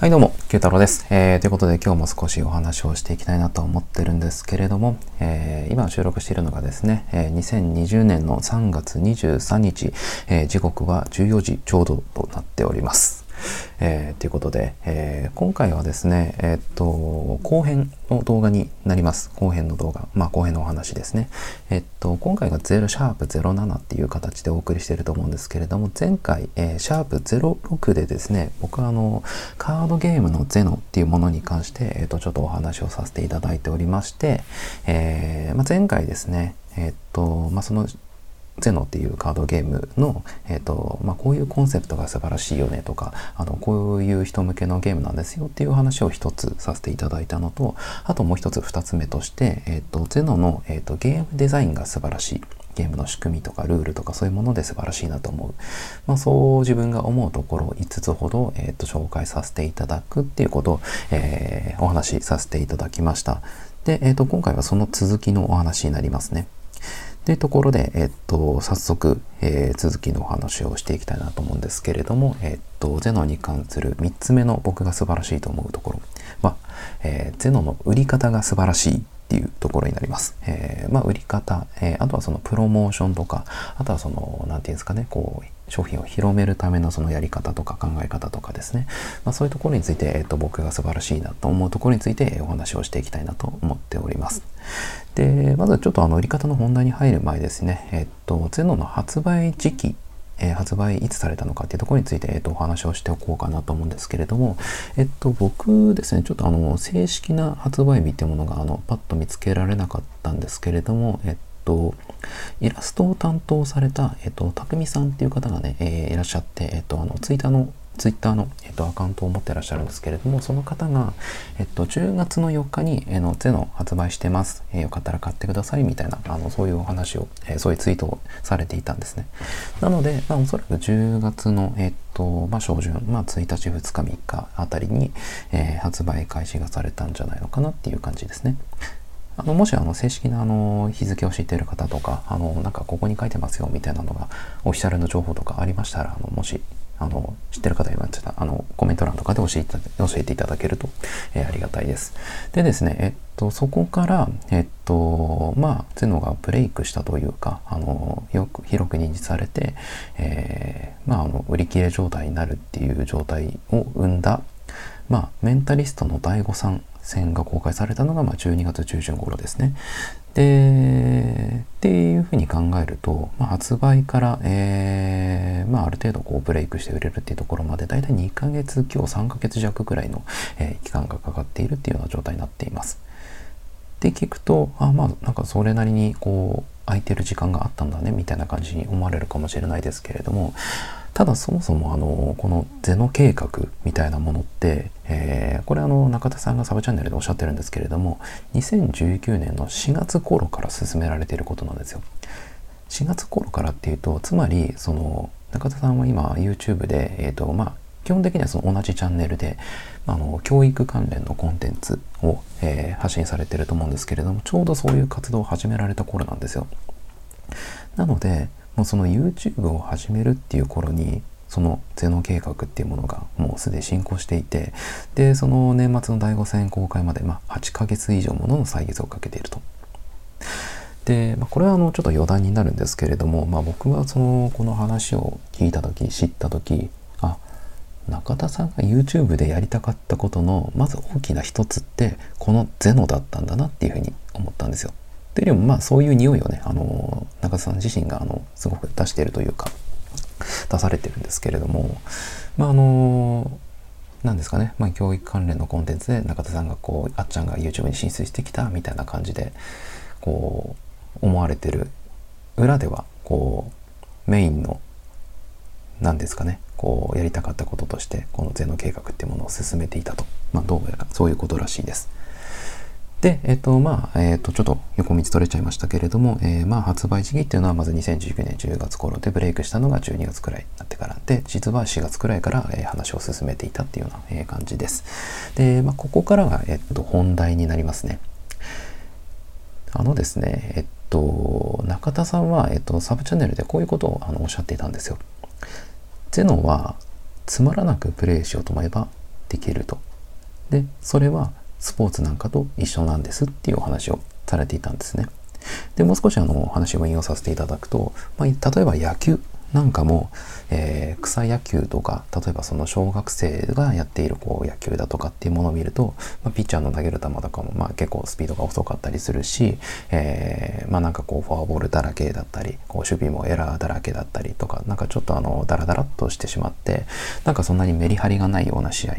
はいどうも、Q 太郎です、えー。ということで今日も少しお話をしていきたいなと思ってるんですけれども、えー、今収録しているのがですね、えー、2020年の3月23日、えー、時刻は14時ちょうどとなっております。えー、ということで、えー、今回はですね、えー、っと、後編の動画になります。後編の動画。まあ、後編のお話ですね。えっと、今回が0シャープ07っていう形でお送りしていると思うんですけれども、前回、えー、シャープ06でですね、僕はあの、カードゲームのゼノっていうものに関して、えっと、ちょっとお話をさせていただいておりまして、えー、まあ、前回ですね、えっと、まあ、そのゼノっていうカードゲームの、えーとまあ、こういうコンセプトが素晴らしいよねとかあのこういう人向けのゲームなんですよっていう話を一つさせていただいたのとあともう一つ二つ目として、えーと、ゼノの、えーと、ゲームデザインが素晴らしいゲームの仕組みとかルールとかそういうもので素晴らしいなと思う、まあ、そう自分が思うところを5つほど、えー、と紹介させていただくっていうことを、えー、お話しさせていただきました。で、えー、と今回はその続きのお話になりますね。というところで、えっと、早速、えー、続きのお話をしていきたいなと思うんですけれども、えっと、ゼノに関する3つ目の僕が素晴らしいと思うところは、えー、ゼノの売り方が素晴らしいっていうところになります。えー、まあ、売り方、えあとはそのプロモーションとか、あとはその、なんていうんですかね、こう、商品を広めるためのそのやり方とか考え方とかですね。まあ、そういうところについて、えっと、僕が素晴らしいなと思うところについてお話をしていきたいなと思っております。で、まずちょっとあの売り方の本題に入る前ですね、えっと、ゼノの発売時期え、発売いつされたのかっていうところについて、えっと、お話をしておこうかなと思うんですけれども、えっと、僕ですね、ちょっとあの、正式な発売日っていうものが、あの、パッと見つけられなかったんですけれども、えっと、イラストを担当された、えっと、たくみさんっていう方がね、えー、いらっしゃって、えっと、あの、ツイッターのツイッターの、えっと、アカウントを持ってらっしゃるんですけれども、その方が、えっと、10月の4日に、えの、ゼノ発売してます。えー、よかったら買ってください、みたいな、あの、そういうお話を、えー、そういうツイートをされていたんですね。なので、まあ、おそらく10月の、えっと、まあ、初旬、まあ、1日、2日、3日あたりに、えー、発売開始がされたんじゃないのかなっていう感じですね。あのもしあの正式なあの日付を知っている方とか、あのなんかここに書いてますよみたいなのがオフィシャルの情報とかありましたら、あのもしあの、知ってる方いましたら、あの、コメント欄とかで教えて教えていただけると、えー、ありがたいです。でですね、えっと、そこから、えっと、まあ、ゼノがブレイクしたというか、あの、よく広く認知されて、えー、まあ、あの、売り切れ状態になるっていう状態を生んだ、まあ、メンタリストの第5さん戦が公開されたのが、まあ、12月中旬頃ですね。で、っていうふうに考えると、まあ、発売から、えー、まあ、ある程度こうブレイクして売れるっていうところまで、だいたい2ヶ月、今日3ヶ月弱ぐらいの、えー、期間がかかっているっていうような状態になっています。で、聞くと、あ、まあ、なんかそれなりにこう、空いてる時間があったんだね、みたいな感じに思われるかもしれないですけれども、ただそもそもあの、このゼノ計画みたいなものって、えー、これあの、中田さんがサブチャンネルでおっしゃってるんですけれども、2019年の4月頃から進められていることなんですよ。4月頃からっていうと、つまり、その、中田さんは今 YouTube で、えっ、ー、と、まあ、基本的にはその同じチャンネルで、あの、教育関連のコンテンツを、えー、発信されてると思うんですけれども、ちょうどそういう活動を始められた頃なんですよ。なので、もうその YouTube を始めるっていう頃にそのゼノ計画っていうものがもうすでに進行していてでその年末の第5戦公開まで、まあ、8ヶ月以上ものの歳月をかけていると。で、まあ、これはあのちょっと余談になるんですけれども、まあ、僕はそのこの話を聞いた時知った時あ中田さんが YouTube でやりたかったことのまず大きな一つってこのゼノだったんだなっていうふうに思ったんですよ。というよりもまあそういう匂いをねあの中田さん自身があのすごく出しているというか出されてるんですけれどもまああの何ですかね、まあ、教育関連のコンテンツで中田さんがこうあっちゃんが YouTube に進出してきたみたいな感じでこう思われてる裏ではこうメインの何ですかね。こうやりたかったこととしてこのゼノ計画っていうものを進めていたと、まあ、どうやらそういうことらしいです。で、えっと、まあ、えっと、ちょっと横道取れちゃいましたけれども、えー、まあ、発売時期っていうのはまず2019年10月頃でブレイクしたのが12月くらいになってからで、実は4月くらいから、えー、話を進めていたっていうような、えー、感じです。で、まあ、ここからが、えっと、本題になりますね。あのですね、えっと、中田さんは、えっと、サブチャンネルでこういうことをあのおっしゃっていたんですよ。ゼノは、つまらなくプレイしようと思えば、できると。で、それはスポーツなんかと一緒なんですっていうお話をされていたんですね。で、もう少しあの話を引用させていただくと、まあ、例えば野球なんかも、えー、草野球とか、例えばその小学生がやっているこう野球だとかっていうものを見ると、まあ、ピッチャーの投げる球とかもまあ結構スピードが遅かったりするし、えー、まあなんかこうフォアボールだらけだったり、こう守備もエラーだらけだったりとか、なんかちょっとあのダラダラっとしてしまって、なんかそんなにメリハリがないような試合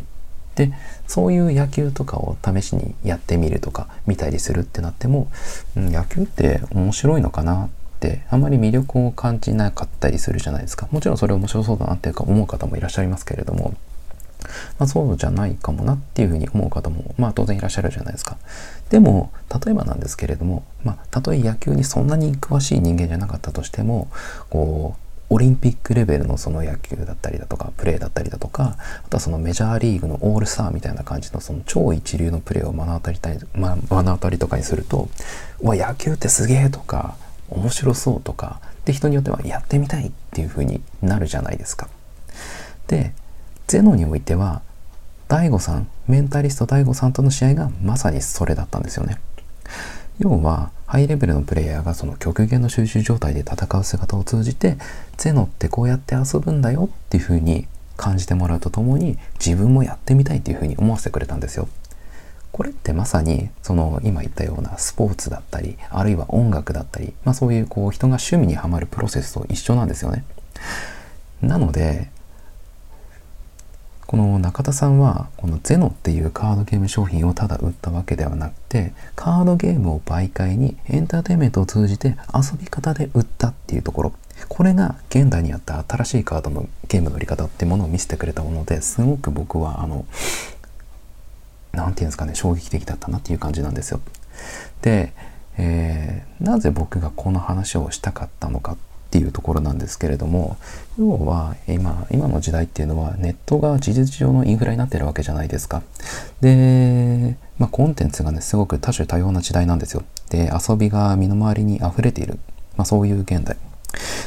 でそういう野球とかを試しにやってみるとか見たりするってなっても、うん、野球って面白いのかなってあんまり魅力を感じなかったりするじゃないですかもちろんそれ面白そうだなっていうか思う方もいらっしゃいますけれどもまあ、そうじゃないかもなっていうふうに思う方も、まあ、当然いらっしゃるじゃないですか。でも、例えばなんですけれども、まあ、たとえ野球にそんなに詳しい人間じゃなかったとしても、こう、オリンピックレベルのその野球だったりだとか、プレーだったりだとか、あとはそのメジャーリーグのオールスターみたいな感じのその超一流のプレーを目の当たりたい、ま、目の当たりとかにすると、うわ、野球ってすげえとか、面白そうとか、で、人によってはやってみたいっていう風になるじゃないですか。で、ゼノにおいては、大悟さん、メンタリスト大悟さんとの試合がまさにそれだったんですよね。要は、ハイレベルのプレイヤーがその極限の収集状態で戦う姿を通じて、ゼノってこうやって遊ぶんだよっていう風に感じてもらうとともに、自分もやってみたいっていう風に思わせてくれたんですよ。これってまさにその今言ったようなスポーツだったりあるいは音楽だったり、まあ、そういうこう人が趣味にはまるプロセスと一緒なんですよね。なのでこの中田さんはこのゼノっていうカードゲーム商品をただ売ったわけではなくてカードゲームを媒介にエンターテインメントを通じて遊び方で売ったっていうところこれが現代にあった新しいカードのゲームの売り方ってものを見せてくれたものですごく僕はあの何て言うんですかね衝撃的だったなっていう感じなんですよ。で、えー、なぜ僕がこの話をしたかったのかっっていうところなんですけれども要は今今の時代っていうのはネットが事実上のインフラになってるわけじゃないですか。で、まあ、コンテンツがねすごく多種多様な時代なんですよ。で遊びが身の回りに溢れている、まあ、そういう現代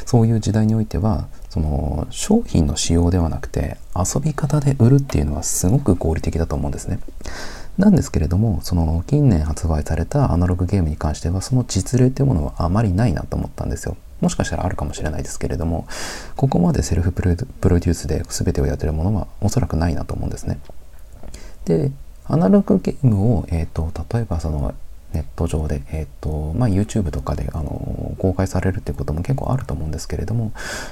そういう時代においてはその商品の使用ではなくて遊び方で売るっていうのはすごく合理的だと思うんですね。なんですけれども、その近年発売されたアナログゲームに関しては、その実例というものはあまりないなと思ったんですよ。もしかしたらあるかもしれないですけれども、ここまでセルフプロデュースで全てをやってるものはおそらくないなと思うんですね。で、アナログゲームを、えっ、ー、と、例えばそのネット上で、えっ、ー、と、まあ、YouTube とかで、あの、公開されるっていうことも結構あると思うんですけれども、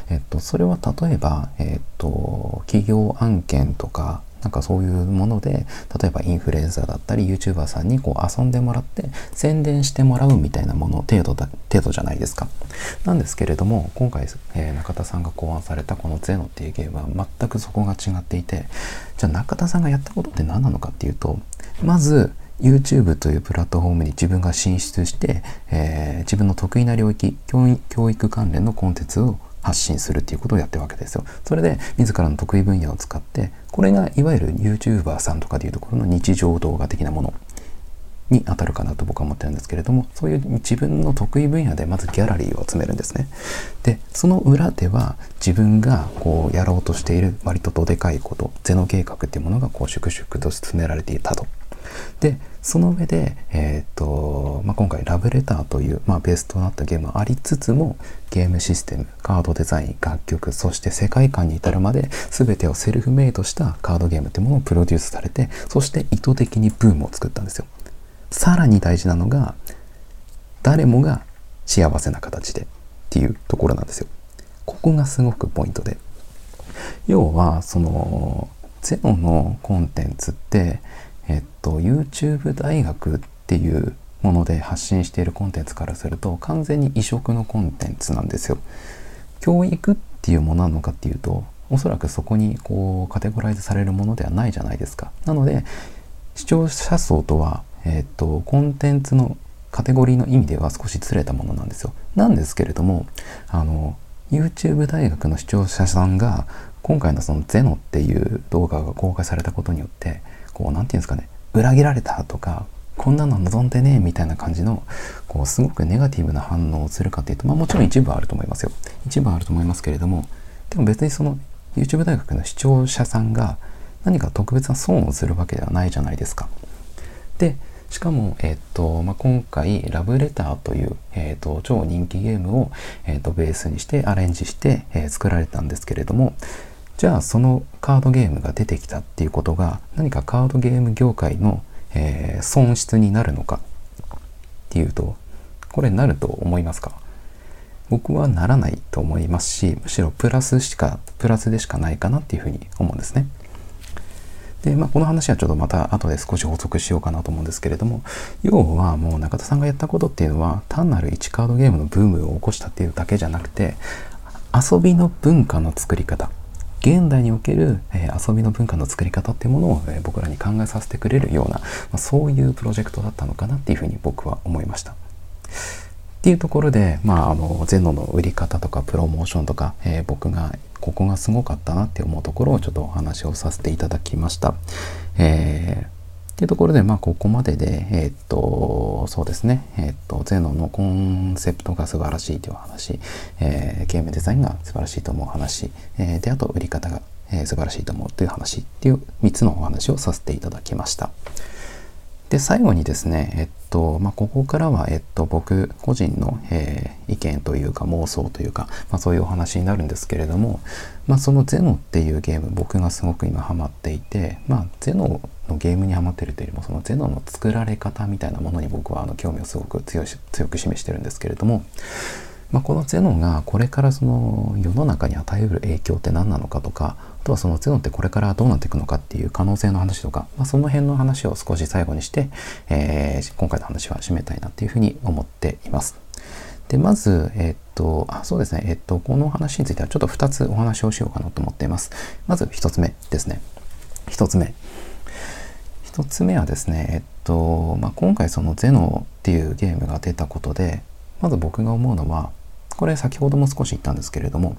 えっ、ー、と、それは例えば、えっ、と、企業案件とか、なんかそういうもので例えばインフルエンサーだったり YouTuber さんにこう遊んでもらって宣伝してもらうみたいなもの程度だ程度じゃないですか。なんですけれども今回、えー、中田さんが考案されたこのゼノっていうゲームは全くそこが違っていてじゃあ中田さんがやったことって何なのかっていうとまず YouTube というプラットフォームに自分が進出して、えー、自分の得意な領域教育関連のコンテンツを発信するっていうことをやってるわけですよ。それで自らの得意分野を使って、これがいわゆる YouTuber さんとかでいうところの日常動画的なものに当たるかなと僕は思ってるんですけれども、そういう自分の得意分野でまずギャラリーを集めるんですね。で、その裏では自分がこうやろうとしている割とどでかいこと、ゼノ計画っていうものがこう粛々と進められていたと。で、その上で、えっ、ー、と、まあ、今回ラブレターという、まあ、ベースとなったゲームありつつも、ゲームシステム、カードデザイン、楽曲、そして世界観に至るまで全てをセルフメイドしたカードゲームっていうものをプロデュースされて、そして意図的にブームを作ったんですよ。さらに大事なのが、誰もが幸せな形でっていうところなんですよ。ここがすごくポイントで。要は、その、ゼロのコンテンツって、えっと、YouTube 大学っていうもので発信しているコンテンツからすると完全に異色のコンテンツなんですよ。教育っていうものなのかっていうとおそらくそこにこうカテゴライズされるものではないじゃないですか。なので視聴者層とは、えっと、コンテンツのカテゴリーの意味では少しずれたものなんですよ。なんですけれどもあの YouTube 大学の視聴者さんが今回のそのゼノっていう動画が公開されたことによってこう何て言うんですかね裏切られたとかこんなの望んでねみたいな感じのこうすごくネガティブな反応をするかっていうと、まあ、もちろん一部はあると思いますよ一部はあると思いますけれどもでも別にその YouTube 大学の視聴者さんが何か特別な損をするわけではないじゃないですか。で、しかも、えっと、まあ、今回、ラブレターという、えっと、超人気ゲームを、えっと、ベースにしてアレンジして、えー、作られたんですけれども、じゃあそのカードゲームが出てきたっていうことが何かカードゲーム業界の、えー、損失になるのかっていうとこれなると思いますか？僕はならないと思いますしむしろプラスしかプラスでしかないかなっていうふうに思うんですね。で、まあ、この話はちょっとまた後で少し補足しようかなと思うんですけれども、要はもう中田さんがやったことっていうのは、単なる1カードゲームのブームを起こしたっていうだけじゃなくて、遊びの文化の作り方、現代における、え、遊びの文化の作り方っていうものを、え、僕らに考えさせてくれるような、ま、そういうプロジェクトだったのかなっていうふうに僕は思いました。っていうところで、まあ、あのゼノの売り方とかプロモーションとか、えー、僕がここがすごかったなって思うところをちょっとお話をさせていただきました。えー、っていうところで、まあ、ここまでで、えー、っと、そうですね、えー、っと、ゼノのコンセプトが素晴らしいという話、えー、ゲームデザインが素晴らしいと思う話、え、で、あと、売り方が、えー、素晴らしいと思うという話っていう3つのお話をさせていただきました。で、最後にですね、えっと、まあ、ここからは、えっと、僕個人の、えー、意見というか妄想というか、まあ、そういうお話になるんですけれども、まあ、そのゼノっていうゲーム、僕がすごく今ハマっていて、まあ、ゼノのゲームにハマってるというよりも、そのゼノの作られ方みたいなものに僕はあの興味をすごく強強く示してるんですけれども、まあ、このゼノがこれからその世の中に与える影響って何なのかとかとはそのゼノってこれからどうなっていくのかっていう可能性の話とか、まあ、その辺の話を少し最後にして、えー、今回の話は締めたいなっていうふうに思っています。で、まず、えっと、あ、そうですね。えっと、この話についてはちょっと2つお話をしようかなと思っています。まず1つ目ですね。1つ目。1つ目はですね、えっと、まあ、今回そのゼノっていうゲームが出たことで、まず僕が思うのは、これ先ほども少し言ったんですけれども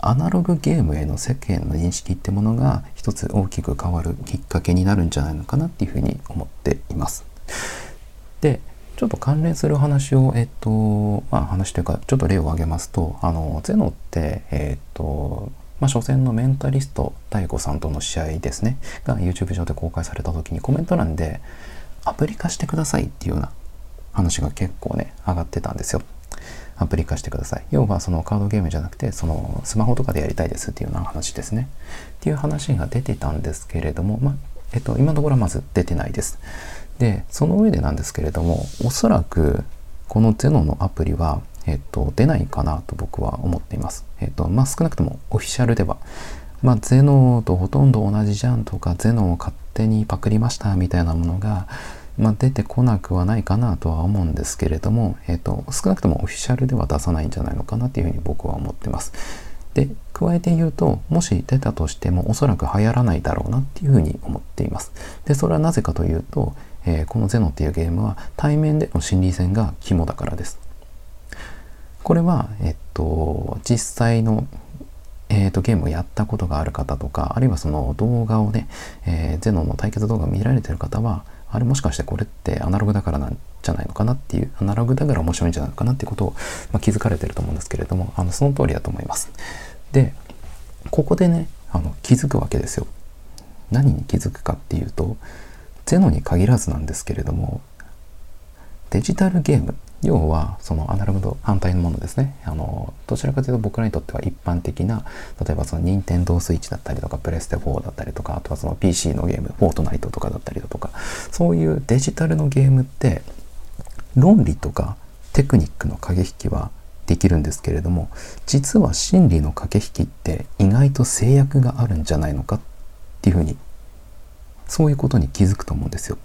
アナログゲームへの世間の認識ってものが一つ大きく変わるきっかけになるんじゃないのかなっていうふうに思っています。でちょっと関連する話を、えっと、まあ話というか、ちょっと例を挙げますと、あの、ゼノって、えっと、まあ、初戦のメンタリスト、大悟さんとの試合ですね、が YouTube 上で公開された時にコメント欄で、アプリ化してくださいっていうような話が結構ね、上がってたんですよ。アプリ化してください。要はそのカードゲームじゃなくて、そのスマホとかでやりたいですっていうような話ですね。っていう話が出てたんですけれども、まあ、えっと、今のところはまず出てないです。で、その上でなんですけれども、おそらくこのゼノのアプリは、えっと、出ないかなと僕は思っています。えっと、まあ、少なくともオフィシャルでは、まあ、ゼノとほとんど同じじゃんとか、ゼノを勝手にパクりましたみたいなものが、まあ、出てこなくはないかなとは思うんですけれども、え、ー、と、少なくともオフィシャルでは出さないんじゃないのかなっていうふうに僕は思ってます。で、加えて言うと、もし出たとしてもおそらく流行らないだろうなっていうふうに思っています。で、それはなぜかというと、えー、このゼノっていうゲームは対面での心理戦が肝だからです。これは、えっと、実際のえーと、ゲームをやったことがある方とか、あるいはその動画をね、えー、ゼノの対決動画を見られてる方は、あれもしかしてこれってアナログだからなんじゃないのかなっていう、アナログだから面白いんじゃないのかなっていうことを、まあ、気づかれてると思うんですけれども、あのその通りだと思います。で、ここでね、あの気づくわけですよ。何に気づくかっていうと、ゼノに限らずなんですけれども、デジタルゲーム、要はそのアナログと反対のものですね。あの、どちらかというと僕らにとっては一般的な、例えばその任天堂スイッチだったりとか、プレステ4だったりとか、あとはその PC のゲーム、フォートナイトとかだったりだとか、そういうデジタルのゲームって、論理とかテクニックの駆け引きはできるんですけれども、実は心理の駆け引きって意外と制約があるんじゃないのかっていうふうに、そういうことに気づくと思うんですよ。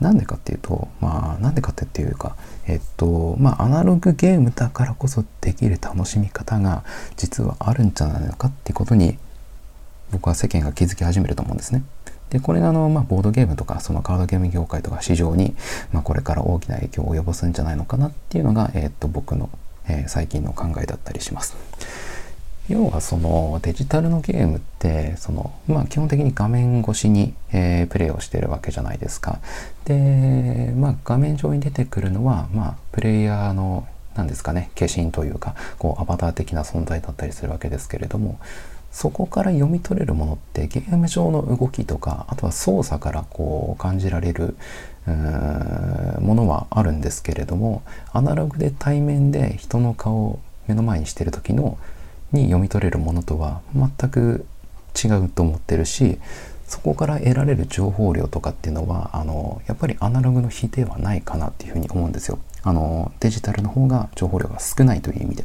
なんでかっていうと、まあ、なんでかっていうか、えっと、まあ、アナログゲームだからこそできる楽しみ方が実はあるんじゃないのかっていうことに、僕は世間が気づき始めると思うんですね。で、これがあの、まあ、ボードゲームとか、そのカードゲーム業界とか市場に、まあ、これから大きな影響を及ぼすんじゃないのかなっていうのが、えっと、僕の、えー、最近の考えだったりします。要はそのデジタルのゲームってその、まあ、基本的に画面越しに、えー、プレイをしているわけじゃないですか。で、まあ、画面上に出てくるのは、まあ、プレイヤーの何ですかね化身というかこうアバター的な存在だったりするわけですけれどもそこから読み取れるものってゲーム上の動きとかあとは操作からこう感じられるものはあるんですけれどもアナログで対面で人の顔を目の前にしてる時のに読み取れるものとは全く違うと思ってるしそこから得られる情報量とかっていうのはあのやっぱりアナログの比ではないかなっていうふうに思うんですよあのデジタルの方が情報量が少ないという意味で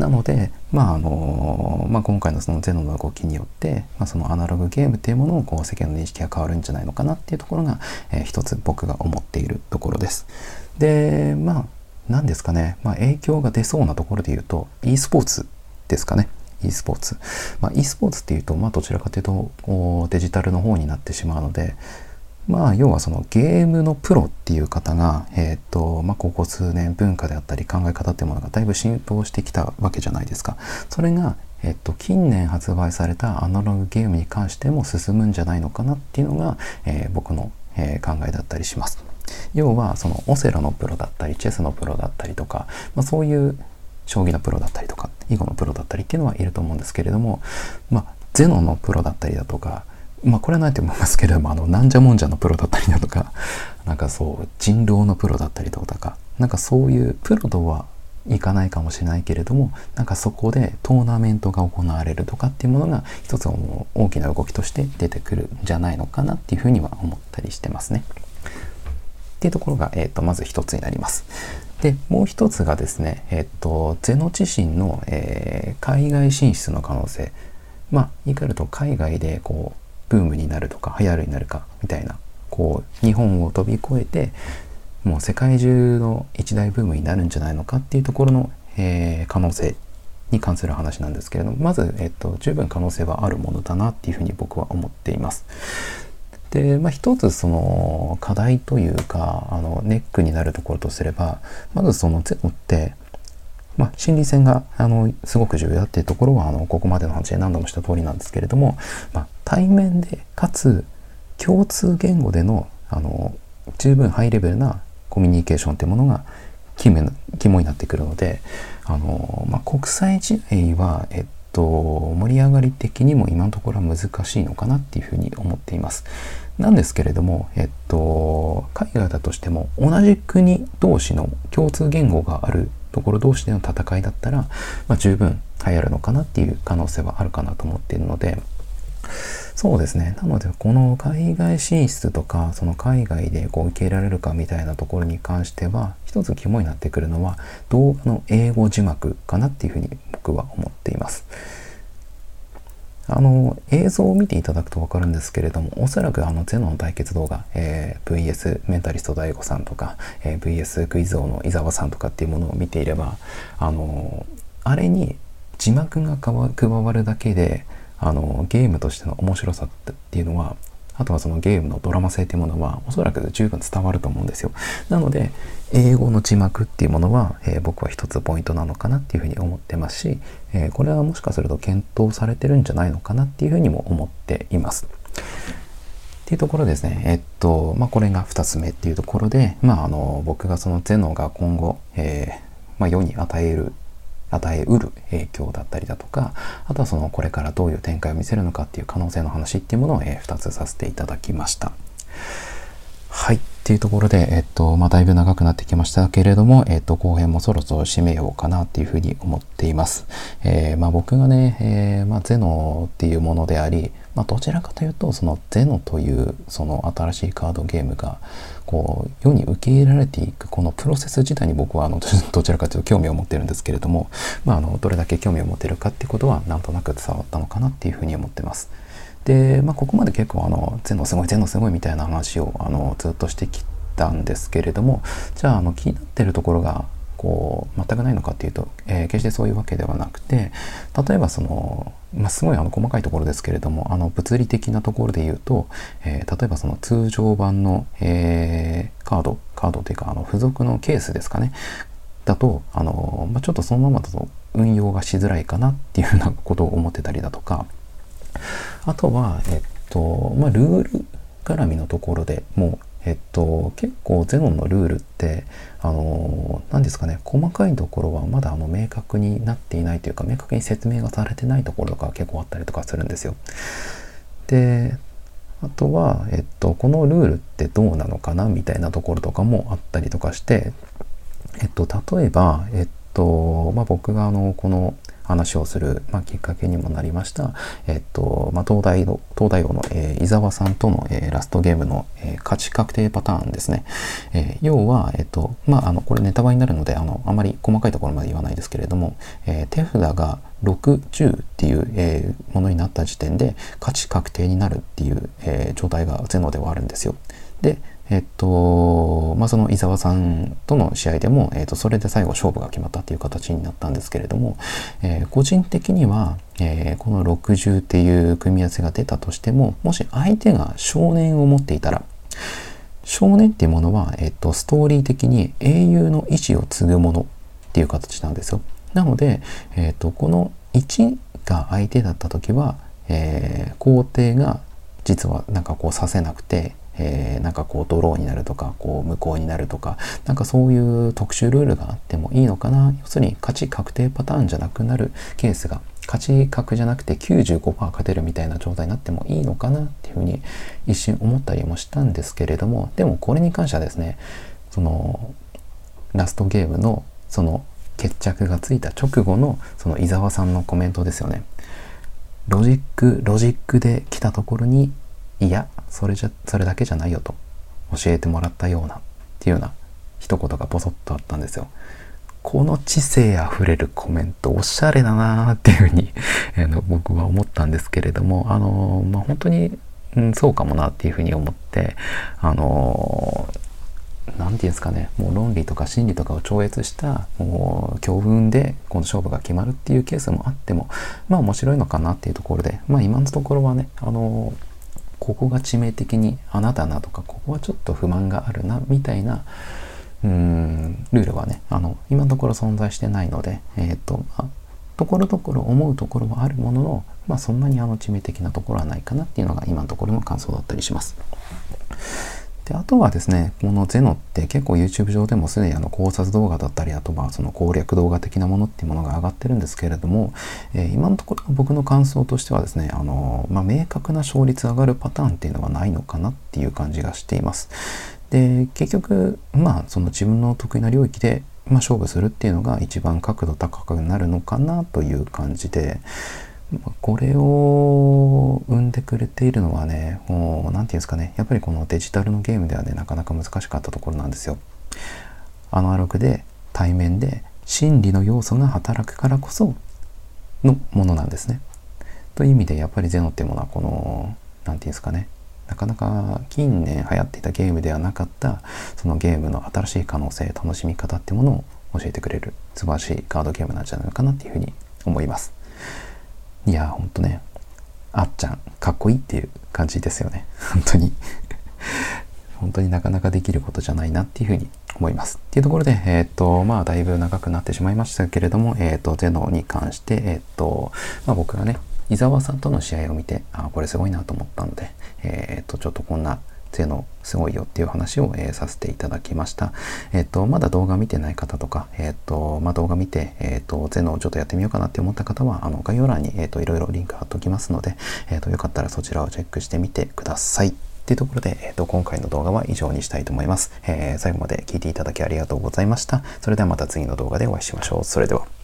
なので、まああのまあ、今回のそのゼノの動きによって、まあ、そのアナログゲームっていうものをこう世間の認識が変わるんじゃないのかなっていうところが、えー、一つ僕が思っているところです。でまあ何ですかね、まあ、影響が出そうなところで言うと e スポーツですかね。e スポーツ。まあ、e スポーツっていうと、まあ、どちらかというとデジタルの方になってしまうので、まあ、要はそのゲームのプロっていう方が、えっ、ー、と、まあ、ここ数年文化であったり考え方っていうものがだいぶ浸透してきたわけじゃないですか。それが、えっと、近年発売されたアナログゲームに関しても進むんじゃないのかなっていうのが、えー、僕の、え、考えだったりします。要は、そのオセロのプロだったり、チェスのプロだったりとか、まあ、そういう将棋のプロだったりとか、囲碁のプロだったりっていうのはいると思うんですけれども、まあ、ゼノのプロだったりだとか、まあこれはないと思いますけれども、あの、なんじゃもんじゃのプロだったりだとか、なんかそう、人狼のプロだったりだとか、なんかそういうプロとはいかないかもしれないけれども、なんかそこでトーナメントが行われるとかっていうものが一つ大きな動きとして出てくるんじゃないのかなっていうふうには思ったりしてますね。っていうところが、えっ、ー、と、まず一つになります。で、もう一つがですね、えっ、ー、と、ゼノ自身の、えー、海外進出の可能性。まあ、言い換えると海外でこう、ブームになるとか流行るになるかみたいなこう日本を飛び越えてもう世界中の一大ブームになるんじゃないのかっていうところの、えー、可能性に関する話なんですけれどもまず、えっと、十分可能性はあるものだなっていうふうに僕は思っています。で、まあ、一つその課題というかあのネックになるところとすればまずそのゼロってまあ、心理戦があのすごく重要だっていうところはあのここまでの話で何度もした通りなんですけれども、まあ、対面でかつ共通言語でのあの十分ハイレベルなコミュニケーションというものが肝になってくるのであの、まあ、国際試合は、えっと、盛り上がり的にも今のところは難しいのかなっていうふうに思っています。なんですけれども、えっと、海外だとしても同じ国同士の共通言語があるところ同士での戦いだったら、まあ、十分流行るのかなっていう可能性はあるかなと思っているので、そうですね。なので、この海外進出とか、その海外でこう受け入れられるかみたいなところに関しては、一つ肝になってくるのは、動画の英語字幕かなっていうふうに僕は思っています。あの、映像を見ていただくとわかるんですけれども、おそらくあの、ゼノの対決動画、えー、VS メンタリスト DAIGO さんとか、えー、VS クイズ王の伊沢さんとかっていうものを見ていれば、あの、あれに字幕が加わるだけで、あの、ゲームとしての面白さっていうのは、あとはそのゲームのドラマ性っていうものはおそらく十分伝わると思うんですよ。なので、英語の字幕っていうものは、えー、僕は一つポイントなのかなっていうふうに思ってますし、えー、これはもしかすると検討されてるんじゃないのかなっていうふうにも思っています。っていうところですね。えっと、まあ、これが2つ目っていうところで、まあ、あの、僕がそのゼノが今後、えー、まあ、世に与える与えうる影響だったりだとか、あとはそのこれからどういう展開を見せるのかっていう可能性の話っていうものを、え、2つさせていただきました。はい。っていうところで、えっと、まあ、だいぶ長くなってきましたけれども、えっと、後編もそろそろ締めようかなっていうふうに思っています。えー、まあ、僕がね、えー、まあ、ゼノっていうものであり、まあ、どちらかというと、そのゼノという、その新しいカードゲームが、こう世に受け入れられていくこのプロセス自体に僕はあの どちらかというと興味を持ってるんですけれども、まあ、あのどれだけ興味を持てるかっていうことはなんとなく伝わったのかなっていうふうに思ってます。で、まあ、ここまで結構あの全のすごい全のすごいみたいな話をあのずっとしてきたんですけれどもじゃああの気になってるところがこう全くないのかっていうと、えー、決してそういうわけではなくて例えばその、まあ、すごいあの細かいところですけれどもあの物理的なところで言うと、えー、例えばその通常版の、えー、カードカードというかあの付属のケースですかねだとあの、まあ、ちょっとそのままだと運用がしづらいかなっていうふうなことを思ってたりだとかあとは、えっとまあ、ルール絡みのところでもうえっと、結構ゼノンのルールって、あの、何ですかね、細かいところはまだあの明確になっていないというか、明確に説明がされてないところとか結構あったりとかするんですよ。で、あとは、えっと、このルールってどうなのかなみたいなところとかもあったりとかして、えっと、例えば、えっと、まあ、僕があの、この話をする、まあ、きっかけにもなりました、えっと、まあ、東大の、東大王の、えー、伊沢さんとの、えー、ラストゲームの、えー、勝ち確定パターンですね。え要は、えっと、まあ、あの、これネタバレになるので、あの、あまり細かいところまで言わないですけれども、え手札が6、10っていう、えものになった時点で、勝ち確定になるっていう、え状態がゼノではあるんですよ。で、えっと、まあ、その伊沢さんとの試合でも、えっと、それで最後勝負が決まったっていう形になったんですけれども、えー、個人的には、えー、この60っていう組み合わせが出たとしても、もし相手が少年を持っていたら、少年っていうものは、えっと、ストーリー的に英雄の意志を継ぐものっていう形なんですよ。なので、えっと、この1が相手だった時は、えー、皇帝が実はなんかこうさせなくて、えー、なんかこうドローになるとかこう無効になるとかなんかそういう特殊ルールがあってもいいのかな要するに勝ち確定パターンじゃなくなるケースが勝ち確じゃなくて95%勝てるみたいな状態になってもいいのかなっていうふうに一瞬思ったりもしたんですけれどもでもこれに関してはですねそのラストゲームのその決着がついた直後のその伊沢さんのコメントですよね。ロジック、ロジックで来たところにいや、それじゃ、それだけじゃないよと教えてもらったようなっていうような一言がボソッとあったんですよ。この知性あふれるコメントおしゃれだなーっていうふうに あの僕は思ったんですけれどもあのまあ本当に、うん、そうかもなっていうふうに思ってあの何て言うんですかねもう論理とか心理とかを超越したもう強運でこの勝負が決まるっていうケースもあってもまあ面白いのかなっていうところでまあ今のところはねあのここが致命的にあなたなとかここはちょっと不満があるなみたいなうーんルールはねあの今のところ存在してないのでえ、ー、と、まあ、ところどころ思うところはあるもののまあそんなにあの致命的なところはないかなっていうのが今のところの感想だったりします。であとはですねこのゼノって結構 YouTube 上でもすでにあの考察動画だったりあとまあその攻略動画的なものっていうものが上がってるんですけれども、えー、今のところ僕の感想としてはですねあの、まあ、明確な勝率上がるパターンっていうのはないのかなっていう感じがしています。で結局まあその自分の得意な領域でまあ、勝負するっていうのが一番角度高くなるのかなという感じで、これを生んでくれているのはね、もう、何て言うんですかね、やっぱりこのデジタルのゲームではね、なかなか難しかったところなんですよ。アナログで対面で心理の要素が働くからこそのものなんですね。という意味で、やっぱりゼノっていうものは、この、何て言うんですかね、なかなか近年流行っていたゲームではなかったそのゲームの新しい可能性楽しみ方ってものを教えてくれる素晴らしいカードゲームなんじゃないかなっていうふうに思いますいやほんとね。あっちゃんかっこいいっていう感じですよね。本当に。本当になかなかできることじゃないなっていうふうに思います。っていうところで、えっ、ー、と、まあ、だいぶ長くなってしまいましたけれども、えっ、ー、と、ゼノに関して、えっ、ー、と、まあ、僕がね、伊沢さんとの試合を見て、あ、これすごいなと思ったので、えっ、と、ちょっとこんなゼノすごいよっていう話を、えー、させていただきました。えっ、ー、と、まだ動画見てない方とか、えっ、ー、と、まあ、動画見て、えっ、と、ゼノをちょっとやってみようかなって思った方は、あの、概要欄に、えっ、と、いろいろリンク貼っておきますので、えっ、と、よかったらそちらをチェックしてみてください。っていうところで、えっ、と、今回の動画は以上にしたいと思います。え最後まで聞いていただきありがとうございました。それではまた次の動画でお会いしましょう。それでは。